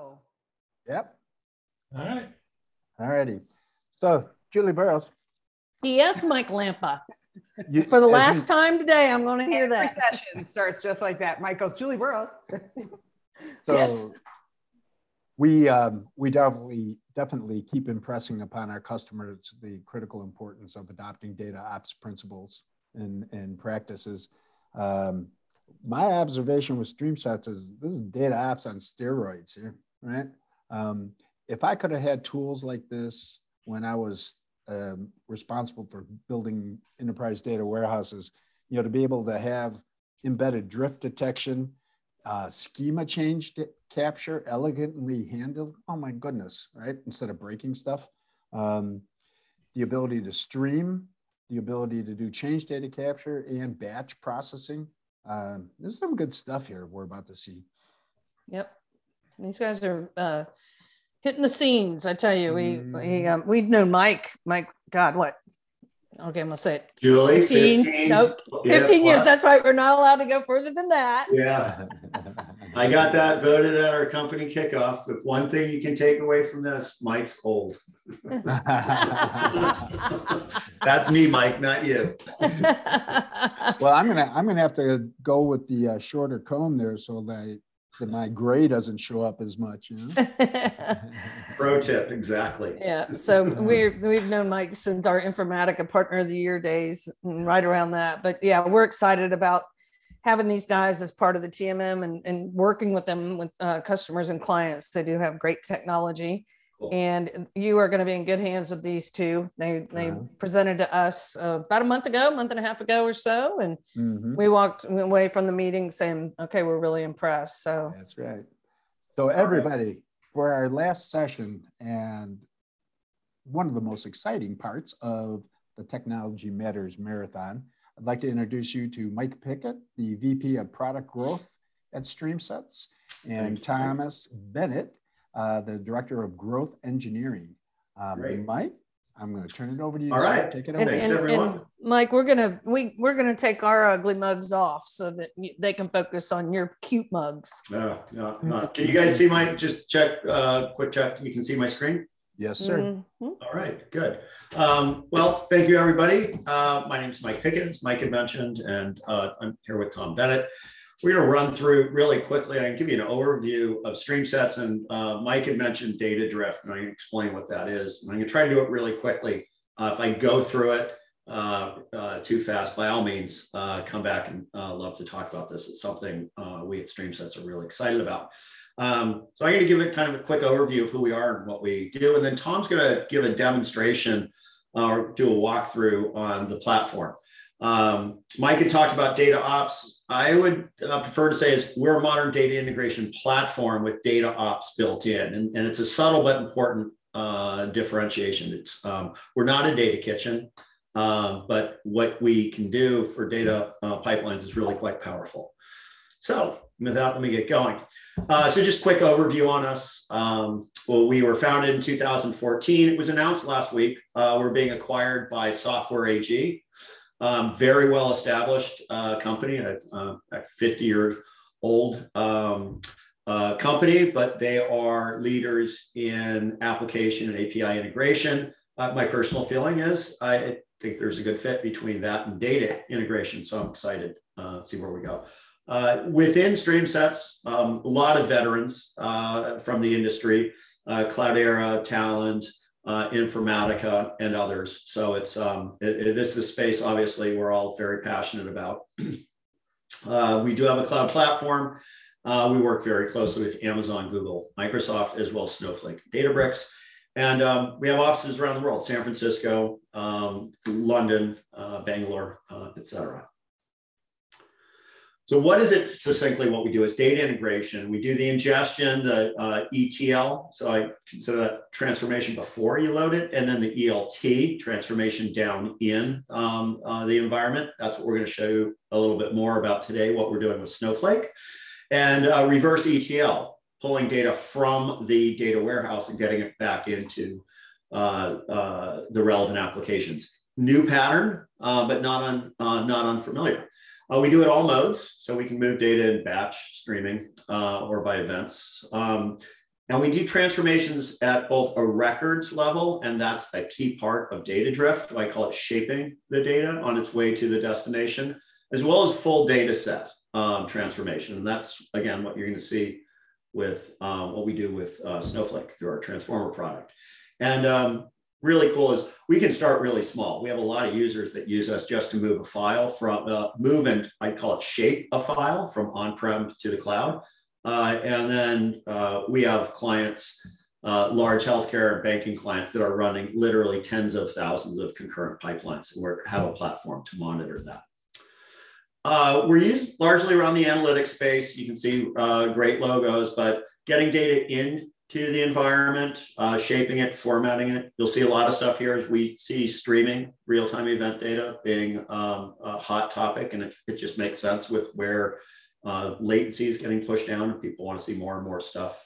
go. Yep. All right. All righty. So, Julie Burrows. Yes, Mike Lampa. You, For the last you- time today, I'm going to hear Every that. session starts just like that. Mike goes, Julie Burrows. So Yes. we um, we definitely definitely keep impressing upon our customers the critical importance of adopting data ops principles and, and practices. Um, my observation with StreamSets is this is data ops on steroids here, right? Um, if I could have had tools like this when I was um, responsible for building enterprise data warehouses, you know, to be able to have embedded drift detection, uh, schema change capture elegantly handled. Oh my goodness, right? Instead of breaking stuff, um, the ability to stream, the ability to do change data capture and batch processing. Um, there's some good stuff here we're about to see. Yep. These guys are uh, hitting the scenes. I tell you, we, we Mhm. um, we've known Mike, Mike, God, what? Okay, I'm going to say it. Julie, 15, 15, nope, yeah, 15 years. That's right. We're not allowed to go further than that. Yeah, I got that voted at our company kickoff. If one thing you can take away from this, Mike's old. That's me, Mike, not you. well, I'm gonna I'm gonna have to go with the uh, shorter comb there so that, that my gray doesn't show up as much. You know? Pro tip, exactly. yeah. So we're, we've known Mike since our Informatica Partner of the Year days, and right around that. But yeah, we're excited about having these guys as part of the TMM and, and working with them with uh, customers and clients. They do have great technology. Cool. And you are going to be in good hands with these two. They they Uh-huh. presented to us uh, about a month ago, a month and a half ago or so, and Mhm. we walked away from the meeting saying, "Okay, we're really impressed." So That's right. So everybody, for our last session and one of the most exciting parts of the Technology Matters Marathon, I'd like to introduce you to Mike Pickett, the VP of Product Growth at StreamSets, Thank and you. Thomas Bennett, uh, the Director of Growth Engineering. Um, Mike, I'm going to turn it over to you. All sir. right. Take it and, away. Thanks, and, everyone. and Mike, we're gonna we we're gonna take our ugly mugs off so that they can focus on your cute mugs. No, no, no. Can you guys see my, just check, uh, quick check, you can see my screen? yes, sir. Mhm. All right, good. Um, well, thank you, everybody. Uh, my name is Mike Pickens. Mike had mentioned, and uh, I'm here with Tom Bennett. We're going to run through really quickly. I can give you an overview of StreamSets, and uh, Mike had mentioned data drift, and I can explain what that is. And I'm going to try to do it really quickly. Uh, if I go through it uh, uh, too fast, by all means, uh, come back and uh, love to talk about this. It's something we at StreamSets are really excited about. Um, so I'm going to give it kind of a quick overview of who we are and what we do, and then Tom's going to give a demonstration or do a walkthrough on the platform. Um, Mike had talked about data ops. I would uh, prefer to say is we're a modern data integration platform with data ops built in, and, and it's a subtle but important uh, differentiation. It's um, we're not a DataKitchen, um, but what we can do for data uh, pipelines is really quite powerful. So with that, let me get going. Uh, so just quick overview on us. Um, well, we were founded in 2014. It was announced last week. Uh, we're being acquired by Software AG, um, very well established uh, company, a, a 50 year old um, uh, company, but they are leaders in application and API integration. Uh, my personal feeling is I think there's a good fit between that and data integration. So I'm excited uh, to see where we go. Uh, within StreamSets, um, a lot of veterans from the industry, Cloudera, Talend, uh, Informatica, and others. So it's um, it, it- this is a space obviously we're all very passionate about. Uh, we do have a cloud platform. Uh, we work very closely with Amazon, Google, Microsoft, as well as Snowflake, Databricks. And um, we have offices around the world, San Francisco, um, London, uh, Bangalore, uh. So what is it succinctly what we do is data integration. We do the ingestion, the uh, ETL. So I consider that transformation before you load it. And then the ELT, transformation down in um, uh, the environment. That's what we're gonna show you a little bit more about today, what we're doing with Snowflake. And uh, reverse ETL, pulling data from the data warehouse and getting it back into uh, uh, the relevant applications. New pattern, uh, but not, un, not unfamiliar. Uh, we do it all modes, so we can move data in batch streaming uh, or by events. Um, And we do transformations at both a records level, and that's a key part of data drift. I call it shaping the data on its way to the destination, as well as full data set um, transformation. And that's, again, what you're going to see with um, what we do with uh, Snowflake through our Transformer product. And um, really cool is we can start really small. We have a lot of users that use us just to move a file from uh, move and I call it shape a file from on-prem to the cloud. Uh, and then uh, we have clients, uh, large healthcare and banking clients that are running literally tens of thousands of concurrent pipelines. And we have a platform to monitor that. Uh, we're used largely around the analytics space. You can see uh, great logos, but getting data into the environment, uh, shaping it, formatting it. You'll see a lot of stuff here as we see streaming real-time event data being um, a hot topic, and it, it, just makes sense with where uh, latency is getting pushed down, and people want to see more and more stuff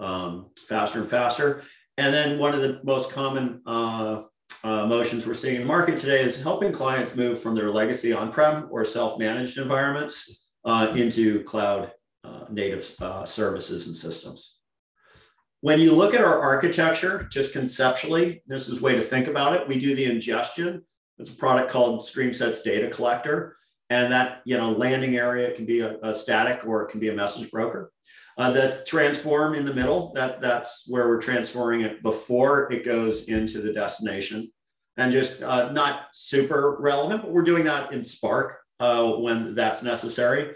um, faster and faster. And then one of the most common uh, uh, motions we're seeing in the market today is helping clients move from their legacy on-prem or self-managed environments uh, into cloud uh, native services and systems. When you look at our architecture, just conceptually, this is way to think about it. We do the ingestion. It's a product called StreamSets Data Collector. And that you know landing area can be a, a static or it can be a message broker. Uh, the transform in the middle, that, that's where we're transferring it before it goes into the destination. And just uh, not super relevant, but we're doing that in Spark uh, when that's necessary.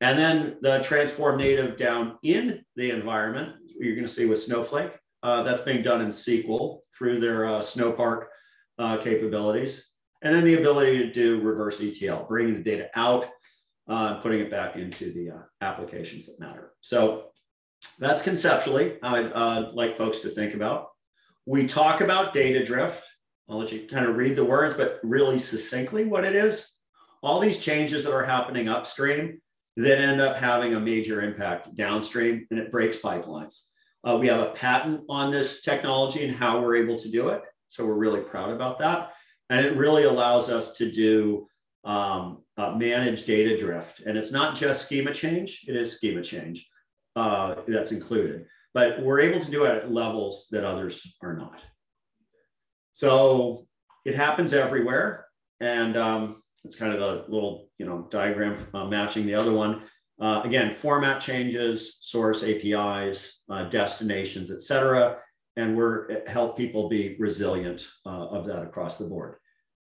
And then the transform native down in the environment, you're going to see with Snowflake. Uh, that's being done in SQL through their uh, Snowpark uh, capabilities. And then the ability to do reverse ETL, bringing the data out uh, putting it back into the uh, applications that matter. So that's conceptually I'd uh, like folks to think about. We talk about data drift. I'll let you kind of read the words, but really succinctly what it is. All these changes that are happening upstream that end up having a major impact downstream and it breaks pipelines. Uh, we have a patent on this technology and how we're able to do it. So we're really proud about that. And it really allows us to do um, uh, manage data drift. And it's not just schema change, it is schema change uh, that's included. But we're able to do it at levels that others are not. So it happens everywhere. And um, it's kind of a little you know, diagram uh, matching the other one. Uh, again, format changes, source APIs, uh, destinations, et cetera. And we're help people be resilient uh, of that across the board.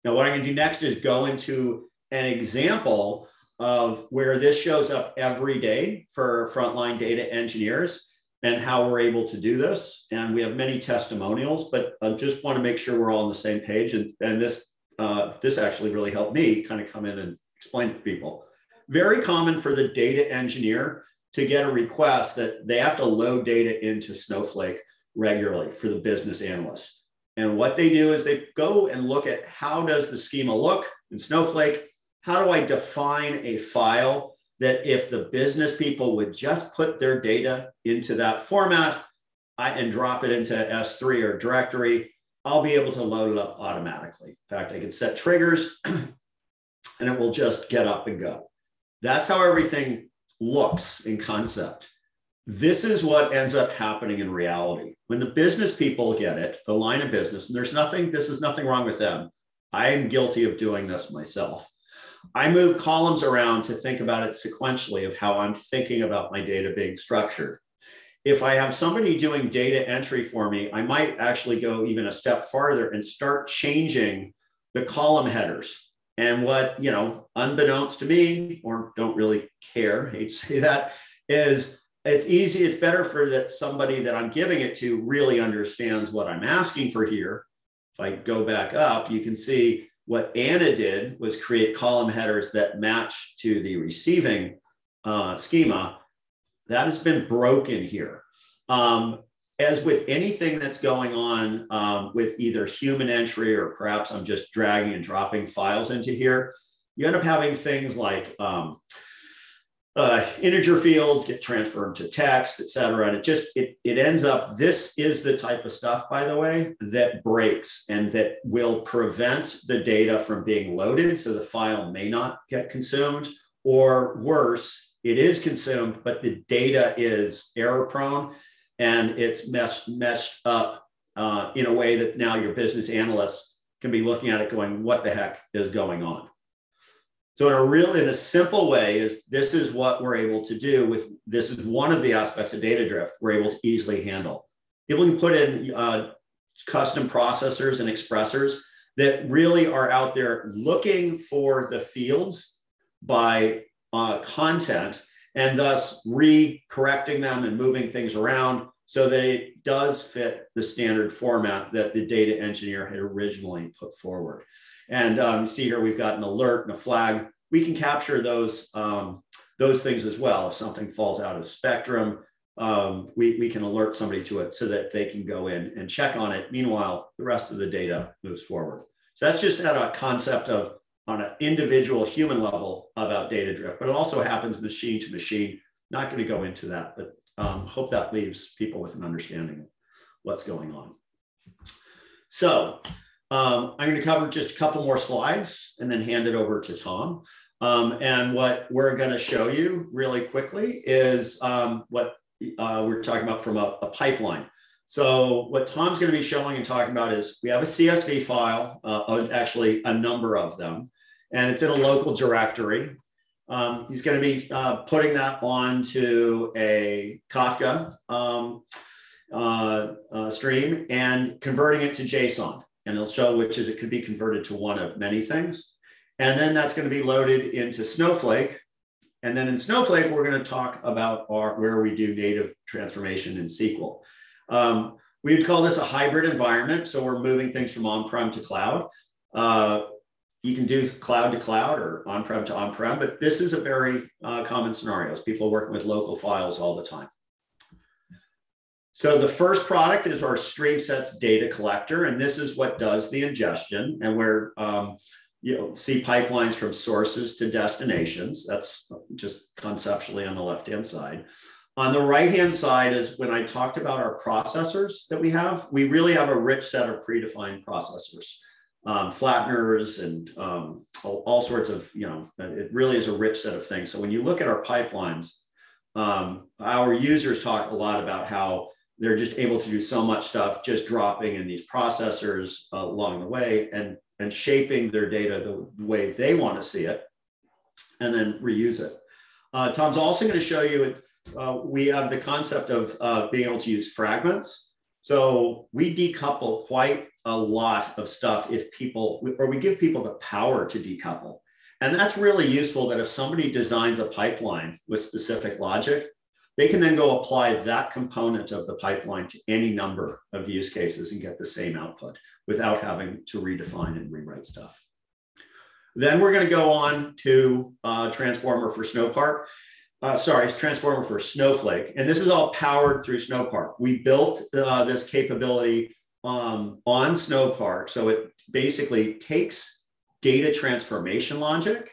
Now, what I'm going to do next is go into an example of where this shows up every day for frontline data engineers and how we're able to do this. And we have many testimonials, but I just want to make sure we're all on the same page. And, and this, uh, this actually really helped me kind of come in and explain to people. Very common for the data engineer to get a request that they have to load data into Snowflake regularly for the business analyst. And what they do is they go and look at how does the schema look in Snowflake how do I define a file that if the business people would just put their data into that format I, and drop it into S3 or directory, I'll be able to load it up automatically. In fact, I can set triggers and it will just get up and go. That's how everything looks in concept. This is what ends up happening in reality. When the business people get it, the line of business, and there's nothing, this is nothing wrong with them. I am guilty of doing this myself. I move columns around to think about it sequentially of how I'm thinking about my data being structured. If I have somebody doing data entry for me, I might actually go even a step farther and start changing the column headers. And what, you know, unbeknownst to me, or don't really care, hate to say that, is it's easy, it's better for that somebody that I'm giving it to really understands what I'm asking for here. If I go back up, you can see what Anna did was create column headers that match to the receiving uh, schema. That has been broken here. Um, as with anything that's going on um, with either human entry or perhaps I'm just dragging and dropping files into here, you end up having things like um, uh, integer fields get transferred to text, et cetera. And it just, it, it ends up, this is the type of stuff, by the way, that breaks and that will prevent the data from being loaded. So the file may not get consumed or worse, it is consumed, but the data is error prone. And it's meshed, meshed up uh, in a way that now your business analysts can be looking at it going, what the heck is going on? So in a real, in a simple way is this is what we're able to do with, this is one of the aspects of data drift we're able to easily handle. People can put in uh, custom processors and expressors that really are out there looking for the fields by uh, content and thus re-correcting them and moving things around so that it does fit the standard format that the data engineer had originally put forward. And um, see here, we've got an alert and a flag. We can capture those, um, those things as well. If something falls out of spectrum, um, we, we can alert somebody to it so that they can go in and check on it. Meanwhile, the rest of the data moves forward. So that's just at a concept of on an individual human level about data drift, but it also happens machine to machine. Not going to go into that, but um, hope that leaves people with an understanding of what's going on. So um, I'm going to cover just a couple more slides and then hand it over to Tom. Um, and what we're going to show you really quickly is um, what uh, we're talking about from a, a, pipeline. So what Tom's going to be showing and talking about is we have a CSV file, uh, actually a number of them, and it's in a local directory. Um, he's going to be uh, putting that onto a Kafka um, uh, uh, stream and converting it to JSON and it'll show which is it could be converted to one of many things. And then that's going to be loaded into Snowflake. And then in Snowflake, we're going to talk about our, where we do native transformation in SQL. Um, we would call this a hybrid environment. So we're moving things from on-prem to cloud. You can do cloud to cloud or on-prem to on-prem, but this is a very uh, common scenario. People are working with local files all the time. So the first product is our StreamSets data collector, and this is what does the ingestion. And we're um, you know see pipelines from sources to destinations. That's just conceptually on the left hand side. On the right hand side is when I talked about our processors that we have. We really have a rich set of predefined processors, um, flatteners, and um, all, all, sorts of you know. It really is a rich set of things. So when you look at our pipelines, um, our users talk a lot about how they're just able to do so much stuff just dropping in these processors uh, along the way and and shaping their data the way they want to see it and then reuse it uh, tom's also going to show you uh, we have the concept of uh, being able to use fragments so we decouple quite a lot of stuff if people or we give people the power to decouple and that's really useful that if somebody designs a pipeline with specific logic they can then go apply that component of the pipeline to any number of use cases and get the same output without having to redefine and rewrite stuff. Then we're going to go on to uh, Transformer for Snowpark. Uh, sorry, Transformer for Snowflake. And this is all powered through Snowpark. We built uh, this capability um, on Snowpark. So it basically takes data transformation logic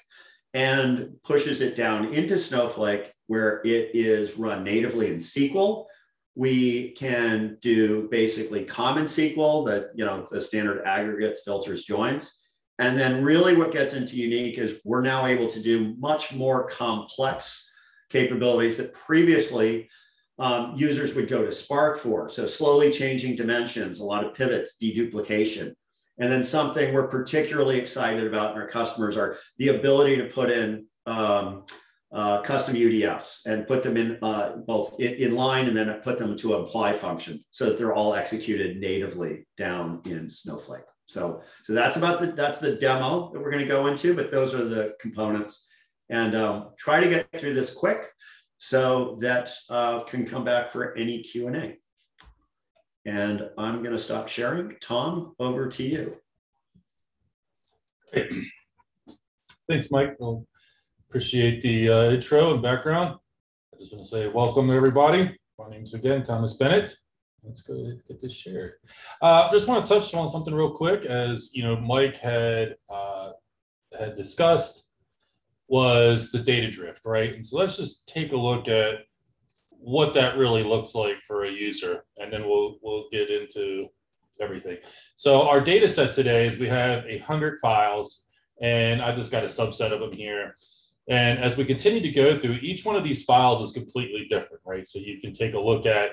and pushes it down into Snowflake where it is run natively in SQL. We can do basically common SQL that, you know, the standard aggregates, filters, joins. And then really what gets into unique is we're now able to do much more complex capabilities that previously um, users would go to Spark for. So slowly changing dimensions, a lot of pivots, deduplication. And then something we're particularly excited about in our customers are the ability to put in um, uh, custom UDFs and put them in uh, both in, in, line and then put them to apply function so that they're all executed natively down in Snowflake. So, so that's about the that's the demo that we're going to go into, but those are the components. And um, try to get through this quick so that uh, can come back for any Q and I'm going to stop sharing. Tom, over to you. Thanks, Mike. Well, appreciate the uh, intro and background. I just want to say welcome everybody. My name is again Thomas Bennett. Let's go get this shared. Uh, just want to touch on something real quick, as you know, Mike had uh, had discussed was the data drift, right? And so let's just take a look at what that really looks like for a user, and then we'll we'll get into everything. So our data set today is we have a hundred files, and I just got a subset of them here. And as we continue to go through, each one of these files is completely different, right? So you can take a look at,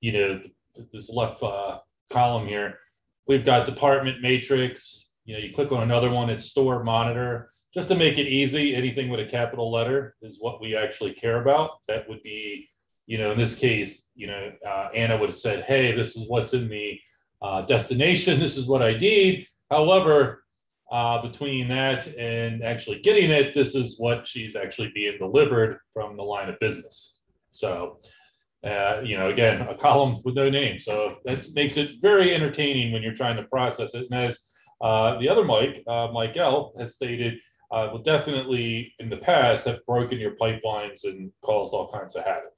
you know, th- this left uh, column here, we've got department matrix. You know, you click on another one, it's store monitor. Just to make it easy, anything with a capital letter is what we actually care about. That would be, you know, in this case, you know, uh, Anna would have said, hey, this is what's in the uh, destination. This is what I need. However, uh, between that and actually getting it, this is what she's actually being delivered from the line of business. So, uh, you know, again, a column with no name. So that makes it very entertaining when you're trying to process it. And as uh, the other Mike, uh, Mike L, has stated, uh, will definitely in the past have broken your pipelines and caused all kinds of havoc.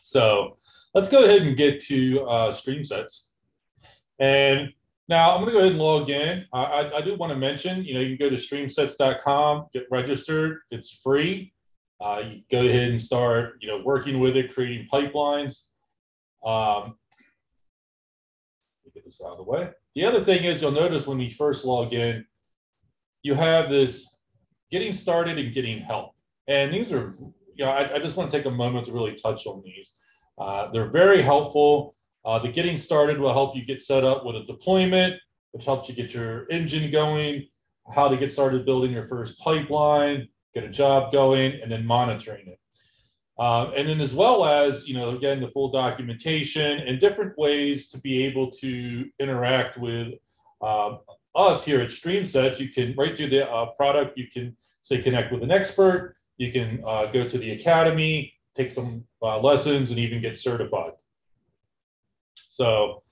So let's go ahead and get to uh, StreamSets. And now I'm going to go ahead and log in. I, I, I do want to mention, you know, you can go to streamsets.com, get registered. It's free. Uh, you go ahead and start, you know, working with it, creating pipelines. Um, get this out of the way. The other thing is you'll notice when we first log in, you have this getting started and getting help. And these are, you know, I, I just want to take a moment to really touch on these. Uh, they're very helpful. Uh, the getting started will help you get set up with a deployment, which helps you get your engine going, how to get started building your first pipeline, get a job going, and then monitoring it. Uh, and then as well as, you know, again, the full documentation and different ways to be able to interact with uh, us here at StreamSets. You can, right through the uh, product, you can say connect with an expert. You can uh, go to the academy, take some uh, lessons, and even get certified. So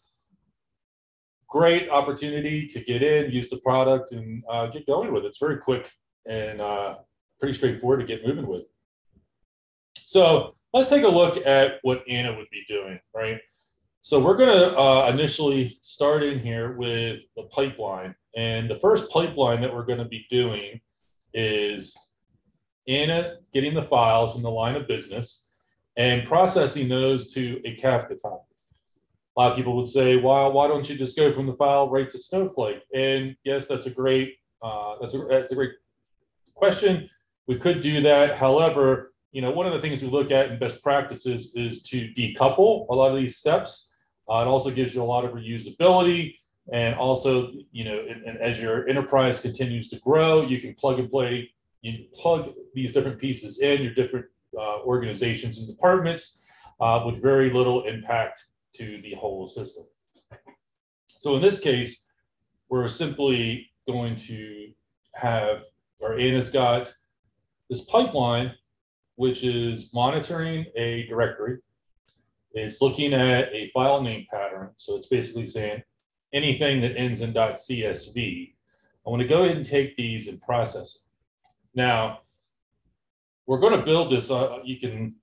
great opportunity to get in, use the product, and uh, get going with it. It's very quick and uh, pretty straightforward to get moving with. So let's take a look at what Anna would be doing, right? So we're going to uh, initially start in here with the pipeline. And the first pipeline that we're going to be doing is Anna getting the files from the line of business and processing those to a Kafka topic. A lot of people would say, "Well, why don't you just go from the file right to Snowflake?" And yes, that's a great uh, that's a that's a great question. We could do that. However, you know, one of the things we look at in best practices is to decouple a lot of these steps. Uh, it also gives you a lot of reusability, and also, you know, and, and as your enterprise continues to grow, you can plug and play. You plug these different pieces in your different uh, organizations and departments uh, with very little impact to the whole system. So in this case, we're simply going to have, or Anna's got this pipeline, which is monitoring a directory. It's looking at a file name pattern. So it's basically saying anything that ends in .csv. I want to go ahead and take these and process it. Now, we're going to build this. Uh, you can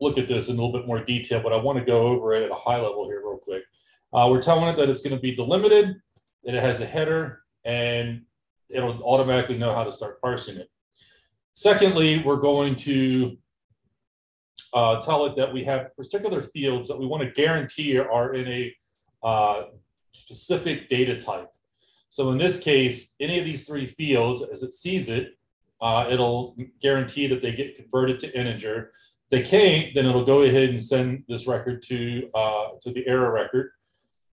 look at this in a little bit more detail, but I want to go over it at a high level here real quick. Uh, we're telling it that it's going to be delimited, that it has a header, and it'll automatically know how to start parsing it. Secondly, we're going to uh, tell it that we have particular fields that we want to guarantee are in a uh, specific data type. So in this case, any of these three fields, as it sees it, uh, it'll guarantee that they get converted to integer they can't, then it'll go ahead and send this record to uh, to the error record.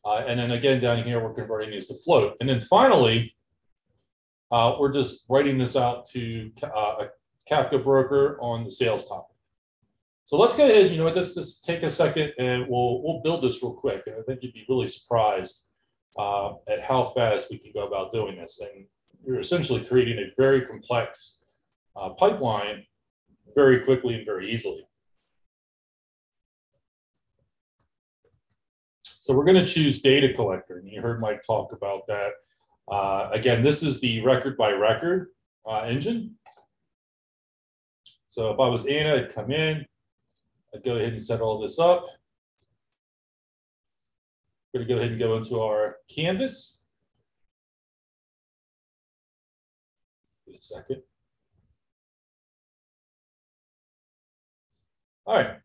Uh, and then again, down here, we're converting these to float. And then finally, uh, we're just writing this out to a Kafka broker on the sales topic. So let's go ahead, you know, let's just take a second and we'll, we'll build this real quick. And I think you'd be really surprised uh, at how fast we can go about doing this. And you're essentially creating a very complex uh, pipeline very quickly and very easily. So we're going to choose data collector. And you heard Mike talk about that. Uh, again, this is the record by record uh, engine. So if I was Anna, I'd come in, I'd go ahead and set all this up. We're to go ahead and go into our canvas. Wait a second. All right.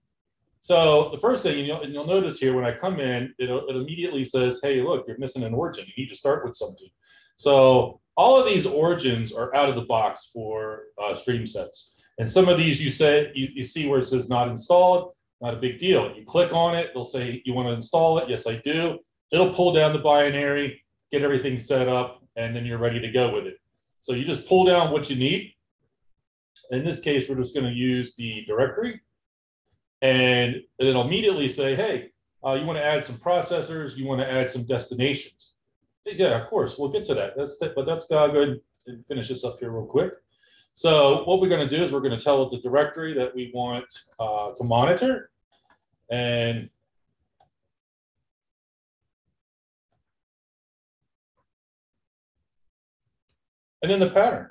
So the first thing, you'll, and you'll notice here when I come in, it, it immediately says, hey, look, you're missing an origin. You need to start with something. So all of these origins are out of the box for uh, StreamSets. And some of these you say you, you see where it says not installed. Not a big deal. You click on it, it'll say, you want to install it? Yes, I do. It'll pull down the binary, get everything set up, and then you're ready to go with it. So you just pull down what you need. In this case, we're just going to use the directory. And it'll immediately say, hey, uh, you want to add some processors, you want to add some destinations. Yeah, of course, we'll get to that. That's it. but that's uh, go ahead and finish this up here real quick. So what we're going to do is we're going to tell it the directory that we want uh, to monitor. And and then the pattern.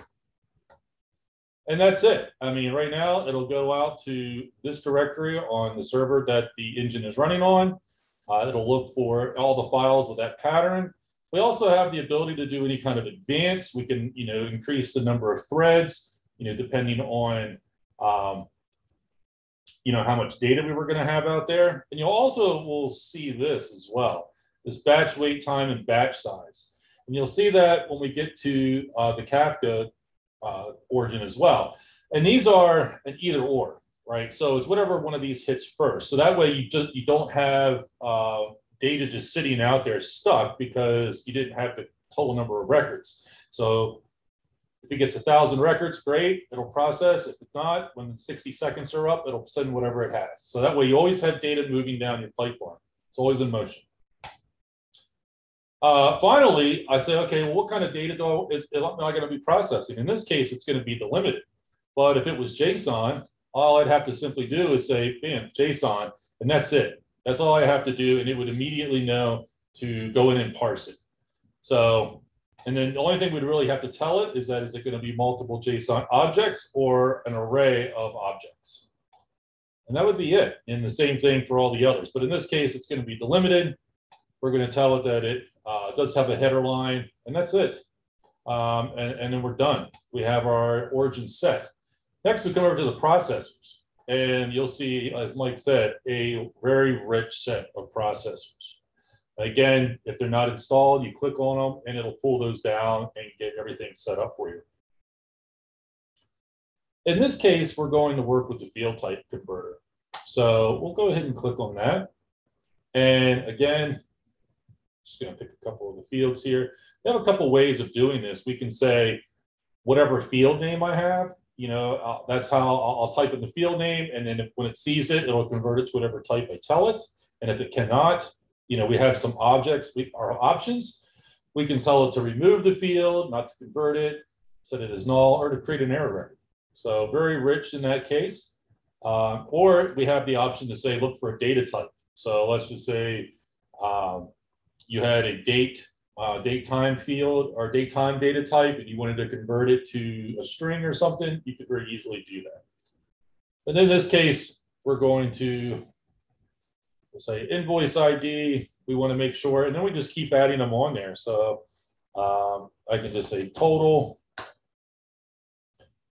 And that's it. I mean, right now it'll go out to this directory on the server that the engine is running on. Uh, it'll look for all the files with that pattern. We also have the ability to do any kind of advance. We can, you know, increase the number of threads, you know, depending on, um, you know, how much data we were going to have out there. And you'll also will see this as well, this batch wait time and batch size. And you'll see that when we get to uh, the Kafka uh, origin as well. And these are an either or, right? So it's whatever one of these hits first. So that way you just you don't have uh, data just sitting out there stuck because you didn't have the total number of records. So if it gets a thousand records, great, it'll process. If it's not, when the 60 seconds are up, it'll send whatever it has. So that way you always have data moving down your pipeline. It's always in motion. Uh, finally, I say, okay, well, what kind of data do I, is am I going to be processing? In this case, it's going to be delimited. But if it was JSON, all I'd have to simply do is say, bam, JSON, and that's it. That's all I have to do, and it would immediately know to go in and parse it. So, and then the only thing we'd really have to tell it is that is it going to be multiple JSON objects or an array of objects? And that would be it. And the same thing for all the others. But in this case, it's going to be delimited. We're going to tell it that it uh, does have a header line, and that's it. Um, and, and then we're done. We have our origin set. Next, we come over to the processors. And you'll see, as Mike said, a very rich set of processors. Again, if they're not installed, you click on them and it'll pull those down and get everything set up for you. In this case, we're going to work with the field type converter. So we'll go ahead and click on that. And again, just going to pick a couple of the fields here. We have a couple ways of doing this. We can say whatever field name I have, you know, uh, that's how I'll, I'll, type in the field name. And then if, when it sees it, it'll convert it to whatever type I tell it. And if it cannot, you know, we have some objects, we, our options. We can sell it to remove the field, not to convert it, set it as null, or to create an error record. So very rich in that case. Um, or we have the option to say, look for a data type. So let's just say um, you had a date, uh, date time field or date time data type, and you wanted to convert it to a string or something, you could very easily do that. And in this case, we're going to we'll say invoice ID. We want to make sure, and then we just keep adding them on there. So um, I can just say total.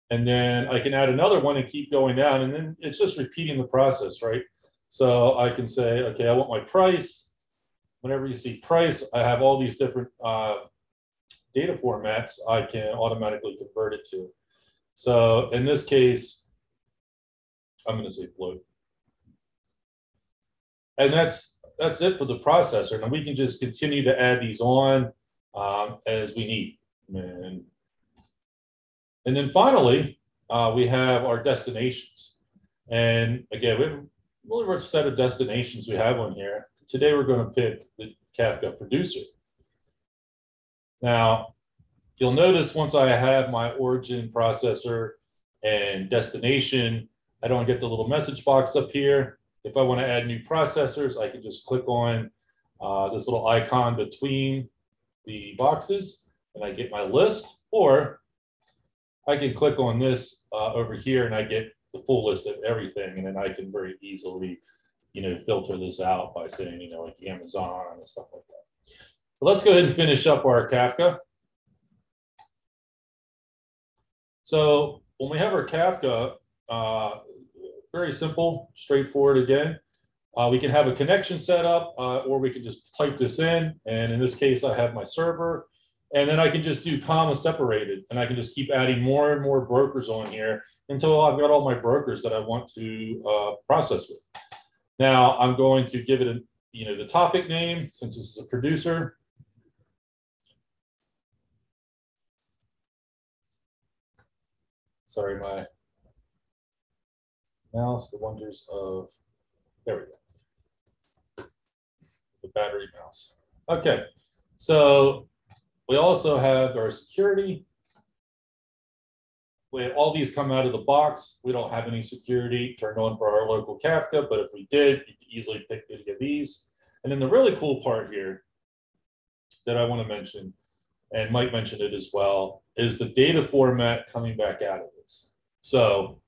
And then I can add another one and keep going down. And then it's just repeating the process, right? So I can say, okay, I want my price whenever you see price, I have all these different uh, data formats I can automatically convert it to. So in this case, I'm going to say float. And that's that's it for the processor. And we can just continue to add these on um, as we need. And, and then finally, uh, we have our destinations. And again, we have a really rich set of destinations we have on here. Today we're going to pick the Kafka producer. Now, you'll notice once I have my origin processor and destination, I don't get the little message box up here. If I want to add new processors, I can just click on uh, this little icon between the boxes and I get my list, or I can click on this uh, over here and I get the full list of everything, and then I can very easily you know, filter this out by saying, you know, like Amazon and stuff like that. But let's go ahead and finish up our Kafka. So when we have our Kafka, uh, very simple, straightforward again. Uh, we can have a connection set up, uh, or we can just type this in. And in this case, I have my server. And then I can just do comma separated, and I can just keep adding more and more brokers on here until I've got all my brokers that I want to uh, process with. Now I'm going to give it a, you know, the topic name since this is a producer. Sorry, my mouse, the wonders of, there we go. The battery mouse. Okay, so we also have our security. We all these come out of the box. We don't have any security turned on for our local Kafka, but if we did, you could easily pick any of these. And then the really cool part here that I want to mention, and Mike mentioned it as well, is the data format coming back out of this. So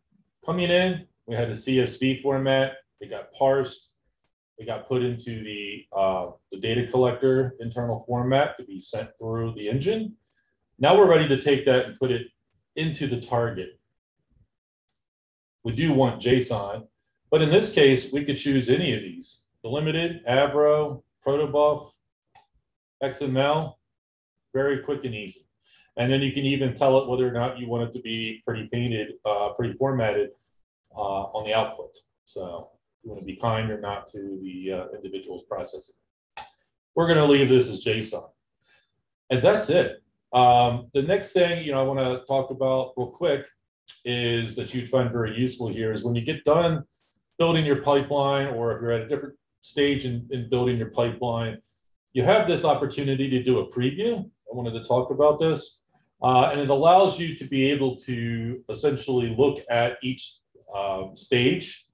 coming in, we had a CSV format. It got parsed. It got put into the, uh, the data collector internal format to be sent through the engine. Now we're ready to take that and put it into the target. We do want JSON, but in this case, we could choose any of these. Delimited, Avro, Protobuf, XML, very quick and easy. And then you can even tell it whether or not you want it to be pretty painted, uh, pretty formatted uh, on the output. So you want to be kind or not to the uh, individuals processing. We're going to leave this as JSON. And that's it. Um, the next thing, you know, I want to talk about real quick is that you'd find very useful here is when you get done building your pipeline, or if you're at a different stage in, in building your pipeline, you have this opportunity to do a preview. I wanted to talk about this. Uh, and it allows you to be able to essentially look at each uh, stage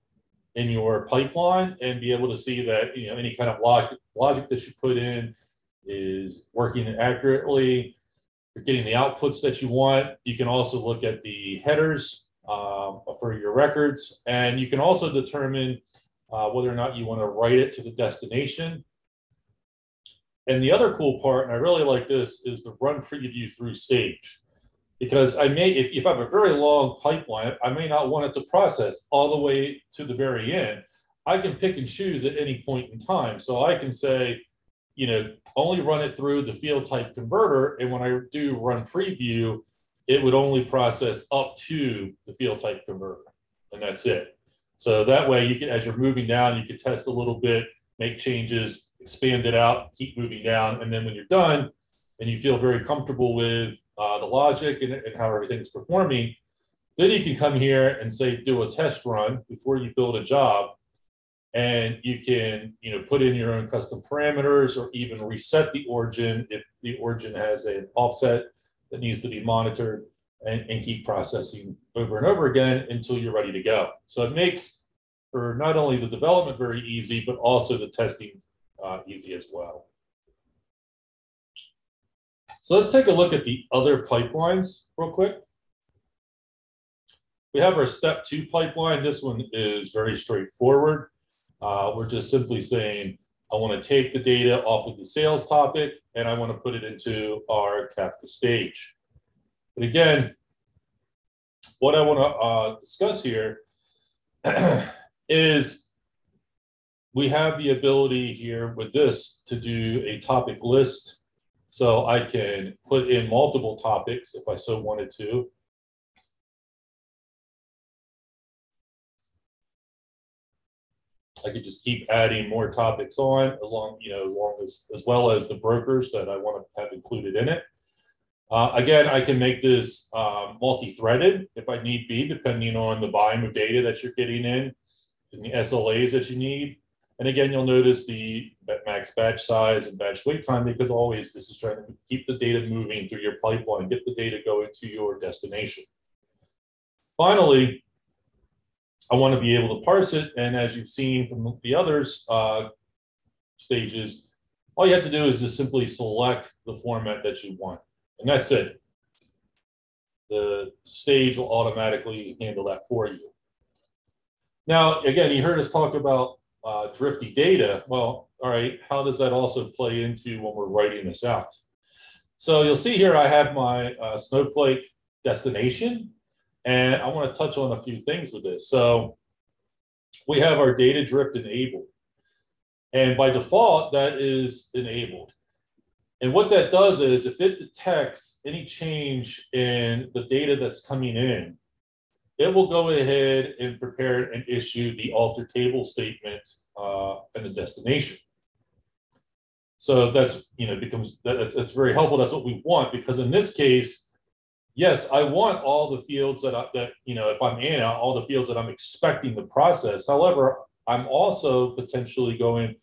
in your pipeline and be able to see that you know any kind of logic, logic that you put in is working accurately you're getting the outputs that you want. You can also look at the headers um, for your records, and you can also determine uh, whether or not you want to write it to the destination. And the other cool part, and I really like this, is the run preview through stage. Because I may, if, if I have a very long pipeline, I may not want it to process all the way to the very end. I can pick and choose at any point in time. So I can say, you know, only run it through the field type converter. And when I do run preview, it would only process up to the field type converter. And that's it. So that way you can, as you're moving down, you can test a little bit, make changes, expand it out, keep moving down. And then when you're done and you feel very comfortable with uh, the logic and, and how everything's performing, then you can come here and say, do a test run before you build a job. And you can you know put in your own custom parameters or even reset the origin if the origin has an offset that needs to be monitored and, and keep processing over and over again until you're ready to go. So it makes for not only the development very easy but also the testing uh, easy as well so let's take a look at the other pipelines real quick we have our step two pipeline this one is very straightforward uh, we're just simply saying, I want to take the data off of the sales topic and I want to put it into our Kafka stage. But again, what I want to uh, discuss here is we have the ability here with this to do a topic list. So I can put in multiple topics if I so wanted to. I could just keep adding more topics on along, you know, as long as, as well as the brokers that I want to have included in it. Uh, again, I can make this uh, multi-threaded if I need be, depending on the volume of data that you're getting in and the SLAs that you need. And again, you'll notice the max batch size and batch wait time because always this is trying to keep the data moving through your pipeline, get the data going to your destination. Finally, I want to be able to parse it. And as you've seen from the others uh, stages, all you have to do is just simply select the format that you want. And that's it. The stage will automatically handle that for you. Now, again, you heard us talk about uh, drifty data. Well, all right, how does that also play into when we're writing this out? So you'll see here I have my uh, Snowflake destination and I want to touch on a few things with this. So we have our data drift enabled. And by default, that is enabled. And what that does is if it detects any change in the data that's coming in, it will go ahead and prepare and issue the alter table statement uh, and the destination. So that's, you know, becomes, that's, that's very helpful. That's what we want because in this case, yes, I want all the fields that I, that, you know, if I'm in all the fields that I'm expecting to process. However, I'm also potentially going,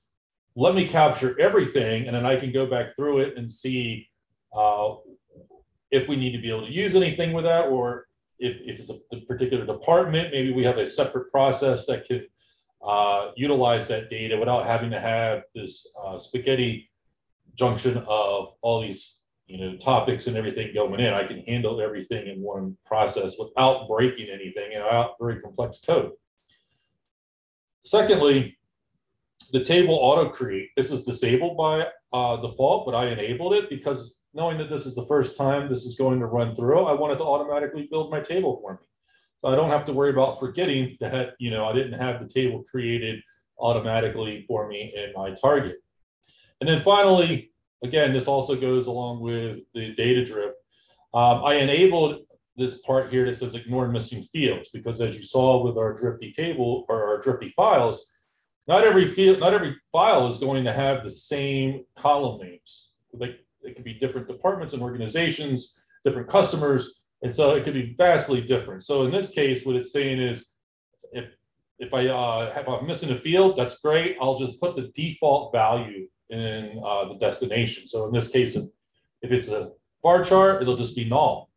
let me capture everything and then I can go back through it and see uh, if we need to be able to use anything with that or if, if it's a particular department, maybe we have a separate process that could uh, utilize that data without having to have this uh, spaghetti junction of all these you know topics and everything going in. I can handle everything in one process without breaking anything and without very complex code. Secondly, the table auto create. This is disabled by uh, default, but I enabled it because knowing that this is the first time this is going to run through, I wanted to automatically build my table for me. So I don't have to worry about forgetting that, you know, I didn't have the table created automatically for me in my target. And then finally, again, this also goes along with the data drift. Um, I enabled this part here that says ignore missing fields because as you saw with our drifty table or our drifty files, not every field, not every file is going to have the same column names. Like it could be different departments and organizations, different customers. And so it could be vastly different. So in this case, what it's saying is if if I uh, have I'm missing a field, that's great. I'll just put the default value in uh, the destination. So in this case, if, if it's a varchar, it'll just be null.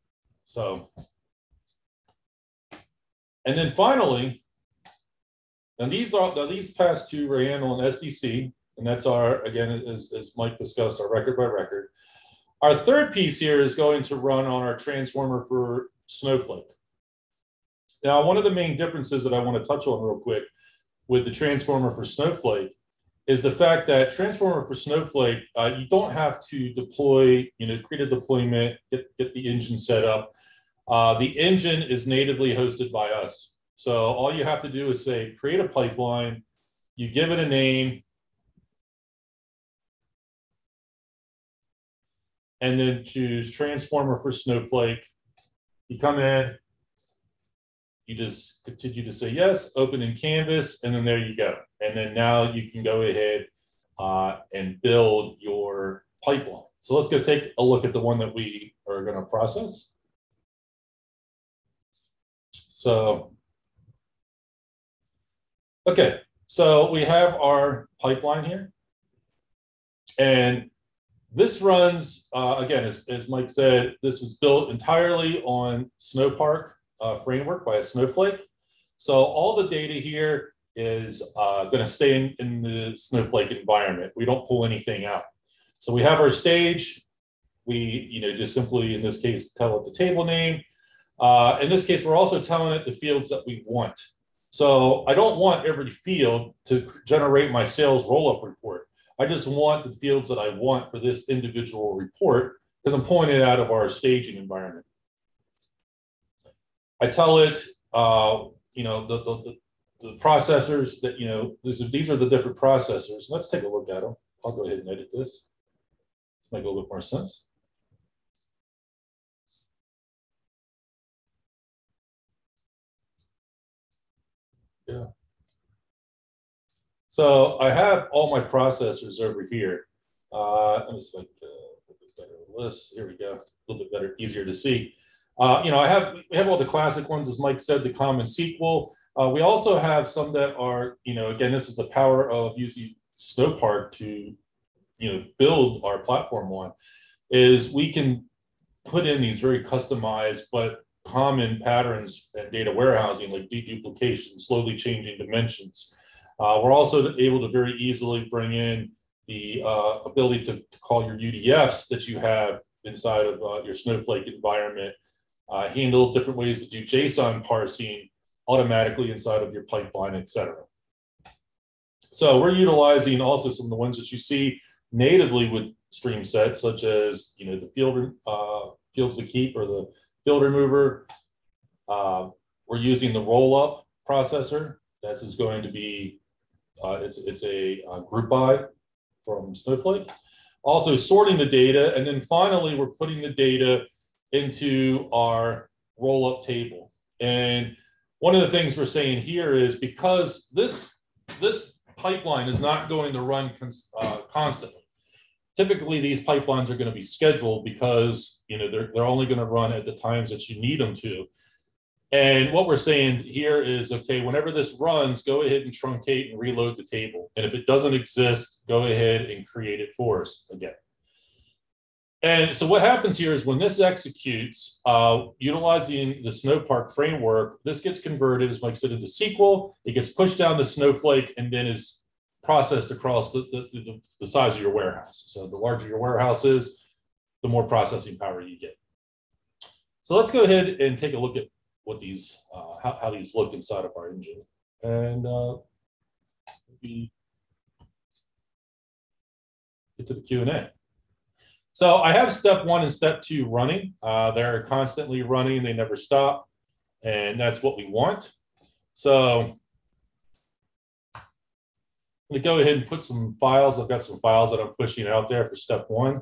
So, and then finally, and these are now these past two are handled in SDC, and that's our again as, as Mike discussed our record by record. Our third piece here is going to run on our transformer for Snowflake. Now, one of the main differences that I want to touch on real quick with the transformer for Snowflake is the fact that transformer for Snowflake, uh, you don't have to deploy, you know, create a deployment, get, get the engine set up. Uh, the engine is natively hosted by us. So all you have to do is say, create a pipeline, you give it a name, and then choose transformer for Snowflake. You come in, you just continue to say yes, open in Canvas, and then there you go. And then now you can go ahead uh, and build your pipeline. So let's go take a look at the one that we are going to process. So, okay, so we have our pipeline here. And this runs, uh, again, as, as Mike said, this was built entirely on Snowpark uh, framework by Snowflake. So all the data here is uh, going to stay in, in the Snowflake environment. We don't pull anything out. So we have our stage. We, you know, just simply in this case, tell it the table name. Uh, in this case, we're also telling it the fields that we want. So I don't want every field to generate my sales roll-up report. I just want the fields that I want for this individual report because I'm pulling it out of our staging environment. I tell it, uh, you know, the, the, the, processors that, you know, these are, these are the different processors. Let's take a look at them. I'll go ahead and edit this. Let's make a little bit more sense. Yeah. So I have all my processors over here. Uh, let me uh, a little bit better list. Here we go. A little bit better, easier to see. Uh, you know, I have we have all the classic ones, as Mike said, the common SQL. Uh, we also have some that are, you know, again, this is the power of using Snowpark to, you know, build our platform on, is we can put in these very customized but common patterns and data warehousing like deduplication, slowly changing dimensions. Uh, we're also able to very easily bring in the uh, ability to, to, call your UDFs that you have inside of uh, your Snowflake environment, uh, handle different ways to do JSON parsing automatically inside of your pipeline, et cetera. So we're utilizing also some of the ones that you see natively with StreamSets, such as you know the field uh, fields to keep or the field remover. Uh, we're using the roll up processor. This is going to be uh, it's, it's a, a group by from Snowflake. Also sorting the data. And then finally, we're putting the data into our roll up table. And one of the things we're saying here is because this, this pipeline is not going to run uh, constantly. Typically, these pipelines are going to be scheduled because you know they're, they're only going to run at the times that you need them to. And what we're saying here is, okay, whenever this runs, go ahead and truncate and reload the table. And if it doesn't exist, go ahead and create it for us again. And so what happens here is when this executes, uh, utilizing the Snowpark framework, this gets converted, as Mike said, into SQL. It gets pushed down to Snowflake and then is processed across the, the, the, the size of your warehouse. So the larger your warehouse is, the more processing power you get. So let's go ahead and take a look at what these, uh, how, how these look inside of our engine. And uh, we get to the Q&A. So I have step one and step two running. Uh, they're constantly running, they never stop. And that's what we want. So I'm gonna go ahead and put some files. I've got some files that I'm pushing out there for step one.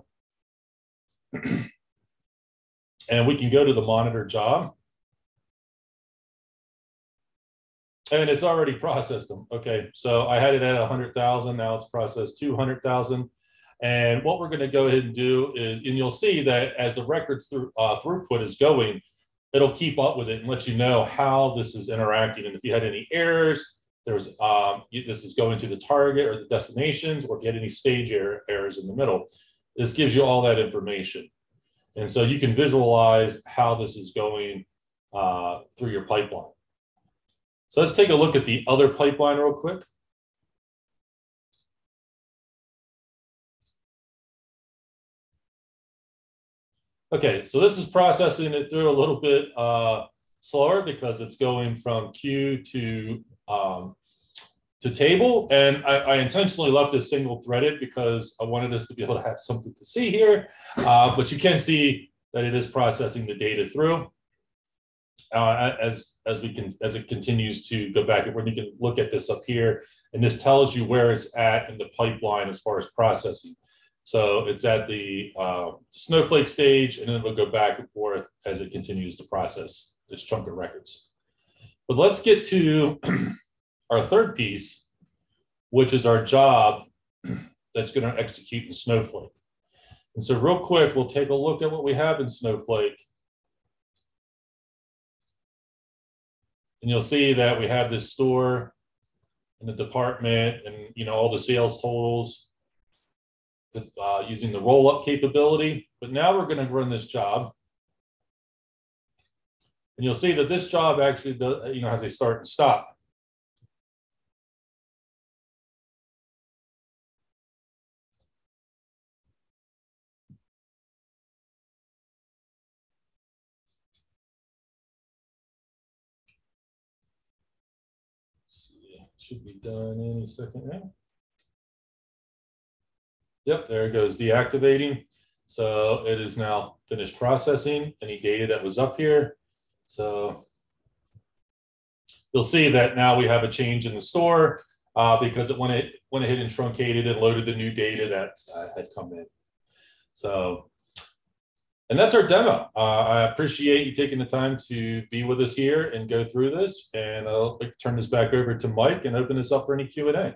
and we can go to the monitor job. And it's already processed them. Okay, so I had it at 100,000. Now it's processed 200,000. And what we're going to go ahead and do is, and you'll see that as the records through, uh, throughput is going, it'll keep up with it and let you know how this is interacting. And if you had any errors, there's um, this is going to the target or the destinations, or if you had any stage error, errors in the middle, this gives you all that information. And so you can visualize how this is going uh, through your pipeline. So let's take a look at the other pipeline real quick. Okay, so this is processing it through a little bit uh, slower because it's going from queue to um, to table. And I, I, intentionally left this single threaded because I wanted us to be able to have something to see here. Uh, but you can see that it is processing the data through uh, as as we can as it continues to go back. And you can look at this up here, and this tells you where it's at in the pipeline as far as processing. So it's at the uh, snowflake stage, and then it'll go back and forth as it continues to process this chunk of records. But let's get to our third piece, which is our job that's going to execute in Snowflake. And so real quick, we'll take a look at what we have in Snowflake. And you'll see that we have this store and the department and you know all the sales totals uh, using the roll up capability. But now we're going to run this job. And you'll see that this job actually does, you know, has a start and stop. Should be done any second now. Yep, there it goes, deactivating. So it is now finished processing any data that was up here. So you'll see that now we have a change in the store uh, because it went, it went ahead and truncated and loaded the new data that uh, had come in. So, and that's our demo. Uh, I appreciate you taking the time to be with us here and go through this. And I'll turn this back over to Mike and open this up for any Q&A.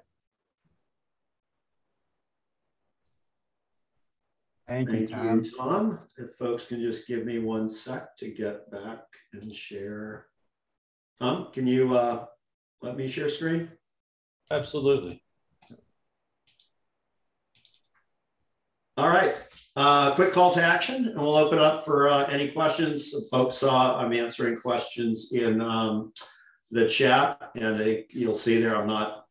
Thank, Thank you, Tom. You, Tom. If folks can just give me one sec to get back and share. Tom, can you uh, let me share screen? Absolutely. All right. Uh, quick call to action, and we'll open up for uh, any questions. Folks saw I'm answering questions in um, the chat, and they, you'll see there I'm not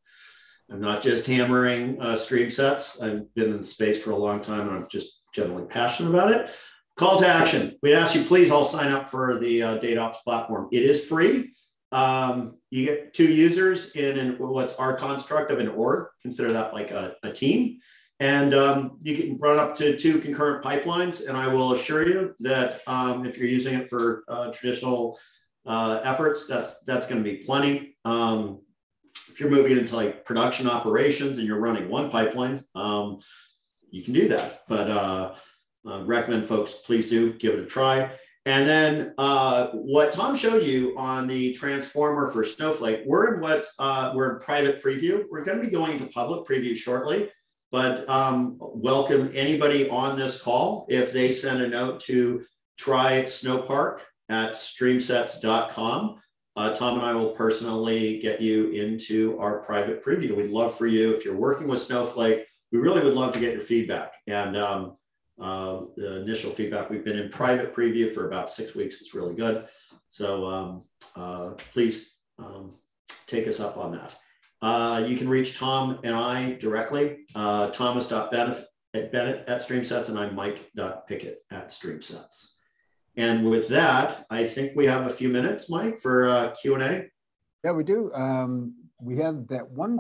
I'm not just hammering uh, StreamSets. I've been in space for a long time, and I'm just generally passionate about it. Call to action. We ask you please all sign up for the uh, DataOps platform. It is free. Um, you get two users in an, what's our construct of an org. Consider that like a, a team. And um, you can run up to two concurrent pipelines. And I will assure you that um, if you're using it for uh, traditional uh, efforts, that's that's going to be plenty. Um, if you're moving into like production operations and you're running one pipeline, um, you can do that. But uh, recommend folks please do give it a try. And then uh, what Tom showed you on the transformer for Snowflake, we're in what uh, we're in private preview. We're going to be going to public preview shortly, but um, welcome anybody on this call if they send a note to try Snowpark at streamsets.com. Uh, Tom and I will personally get you into our private preview. We'd love for you, if you're working with Snowflake, we really would love to get your feedback. And um, uh, the initial feedback, we've been in private preview for about six weeks. It's really good. So um, uh, please um, take us up on that. Uh, you can reach Tom and I directly, uh, thomas.bennett at Bennett at StreamSets, and I'm mike.pickett at StreamSets. And with that, I think we have a few minutes, Mike, for uh, Q&A. Yeah, we do. Um, we have that one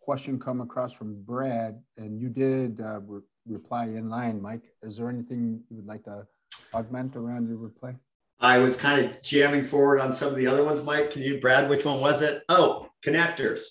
question come across from Brad, and you did uh, re reply in line, Mike. Is there anything you would like to augment around your reply? I was kind of jamming forward on some of the other ones, Mike. Can you, Brad, which one was it? Oh, connectors,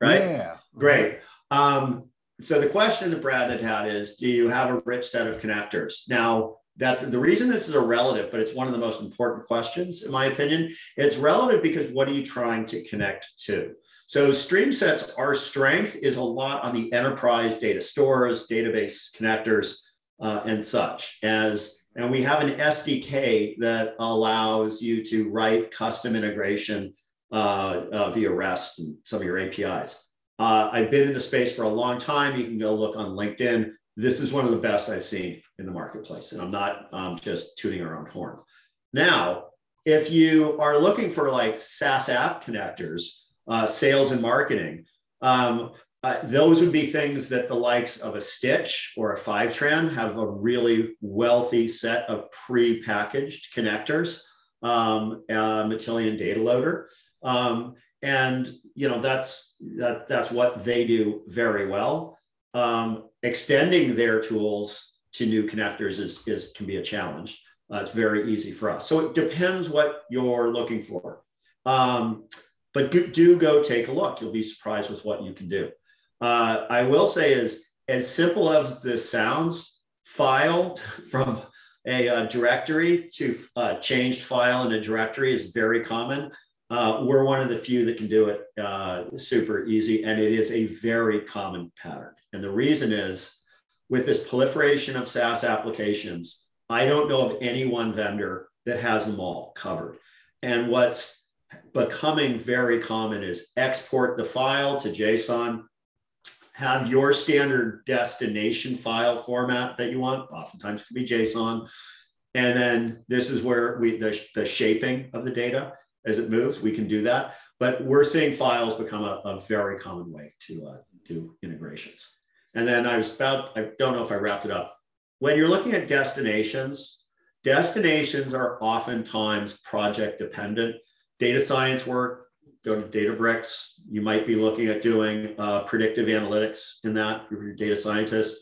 right? Yeah. Great. Um, so the question that Brad had had is, do you have a rich set of connectors? Now, that's the reason this is a relative, but it's one of the most important questions, in my opinion. It's relative because what are you trying to connect to? So StreamSets, our strength is a lot on the enterprise data stores, database connectors, uh, and such. As and we have an SDK that allows you to write custom integration via REST and some of your APIs. Uh, I've been in the space for a long time. You can go look on LinkedIn. This is one of the best I've seen in the marketplace, and I'm not um, just tooting our own horn. Now, if you are looking for like SaaS app connectors, uh, sales and marketing. Um, uh, those would be things that the likes of a Stitch or a Fivetran have a really wealthy set of pre-packaged connectors, um, uh, Matillion Data Loader, um, and you know that's that that's what they do very well. Um, extending their tools to new connectors is, is can be a challenge. Uh, it's very easy for us. So it depends what you're looking for. Um, but do, do, go take a look. You'll be surprised with what you can do. Uh, I will say is as simple as this sounds, file from a, a directory to a uh, changed file in a directory is very common. Uh, we're one of the few that can do it uh, super easy, and it is a very common pattern. And the reason is with this proliferation of SaaS applications, I don't know of any one vendor that has them all covered. And what's becoming very common is export the file to JSON, have your standard destination file format that you want, oftentimes it can be JSON. And then this is where we the, the shaping of the data as it moves, we can do that. But we're seeing files become a, a very common way to uh, do integrations. And then I was about, I don't know if I wrapped it up. When you're looking at destinations, destinations are oftentimes project dependent data science work, go to Databricks. You might be looking at doing uh, predictive analytics in that if you're a data scientist.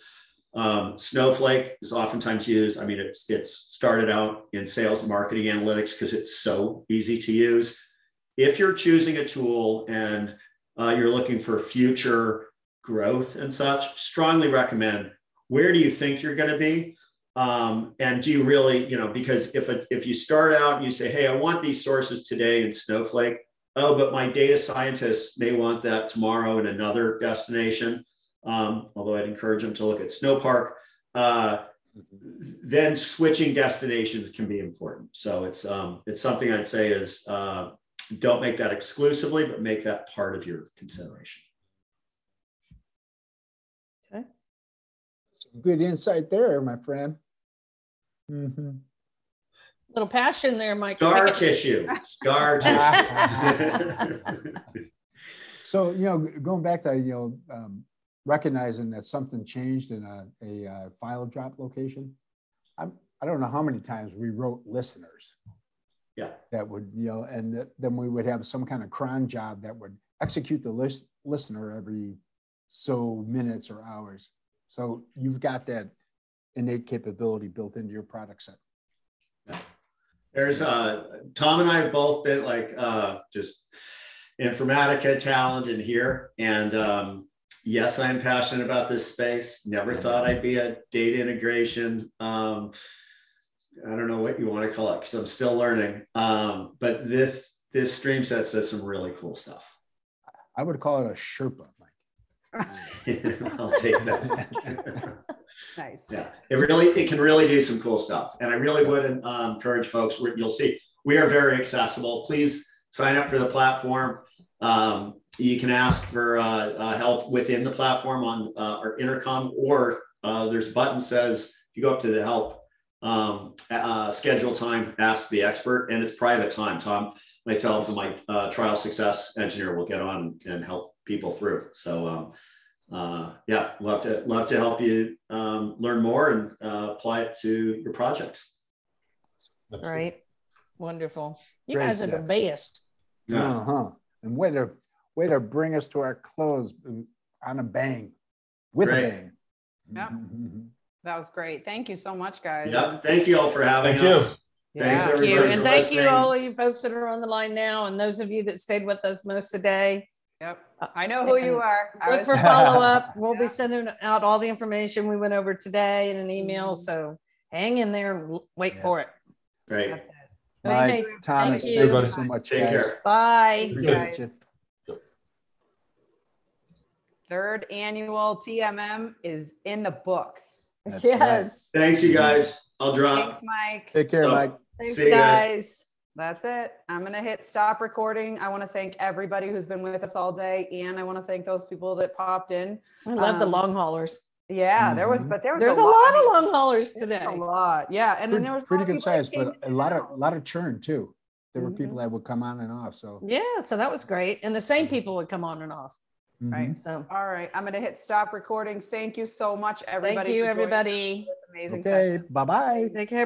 Um, Snowflake is oftentimes used. I mean, it's it's started out in sales and marketing analytics because it's so easy to use. If you're choosing a tool and uh, you're looking for future growth and such, strongly recommend where do you think you're going to be um, and do you really, you know, because if a, if you start out and you say, hey, I want these sources today in Snowflake, oh, but my data scientists may want that tomorrow in another destination. Um, although I'd encourage them to look at Snowpark. Uh, then switching destinations can be important. So it's um, it's something I'd say is uh, don't make that exclusively, but make that part of your consideration. Okay. Some good insight there, my friend. Mm-hmm. Little passion there, Mike. Scar tissue. Scar tissue. so you know, going back to you know um, recognizing that something changed in a, a, a uh, file drop location. I'm, I don't know how many times we wrote listeners. Yeah. That would you know, and then we would have some kind of cron job that would execute the list listener every so minutes or hours. So you've got that innate capability built into your product set. Yeah. There's uh, Tom and I have both been like uh, just Informatica Talend in here. And um, yes, I'm passionate about this space. Never thought I'd be a data integration um, I don't know what you want to call it because I'm still learning. Um, but this this stream set does some really cool stuff. I would call it a Sherpa, Mike. I'll take that. Nice. Yeah, it really it can really do some cool stuff, and I really would um, encourage folks. You'll see we are very accessible. Please sign up for the platform. Um, you can ask for uh, uh, help within the platform on uh, our intercom, or uh, there's a button says if you go up to the help um, uh, schedule time, ask the expert, and it's private time. Tom, myself, and my uh, trial success engineer will get on and help people through. So. Um, uh, yeah, love to love to help you um, learn more and uh, apply it to your projects. Right. Wonderful. You Great guys are the best. Yeah. Uh-huh. And way to, way to bring us to our close on a bang, with a Great. bang. Yep. Mhm. That was great. Thank you so much, guys. Yeah. Thank you all for having Thank you. us. Thanks, Yeah. Thank you. everybody And for thank you, all of you folks that are on the line now, and those of you that stayed with us most of the day. Yep. I know who you are. I Look was- for follow up. We'll Yeah. be sending out all the information we went over today in an email. Mhm. So hang in there and wait Yeah. for it. Great. That's it. Okay, Mike, Thomas, you. thank you so much, Take guys. care. Bye. Appreciate you. Third annual TMM is in the books. That's right. Yes. Thanks, you guys. I'll drop. Thanks, Mike. Take care, So- Mike. Thanks, guys. guys. That's it. I'm going to hit stop recording. I want to thank everybody who's been with us all day. And I want to thank those people that popped in. I love the Um, long haulers. Yeah, there was, Mhm. but there was There's a a lot of long haulers today. A lot. Yeah. And then Pretty there was pretty good size, but a lot of, a lot of churn too. There were Mhm. people that would come on and off, so. Yeah, so that was great. And the same people would come on and off. Right. mhm. So All right. I'm going to hit stop recording. Thank you so much, everybody. thank you, for joining us everybody. Amazing Okay, bye-bye. Take care.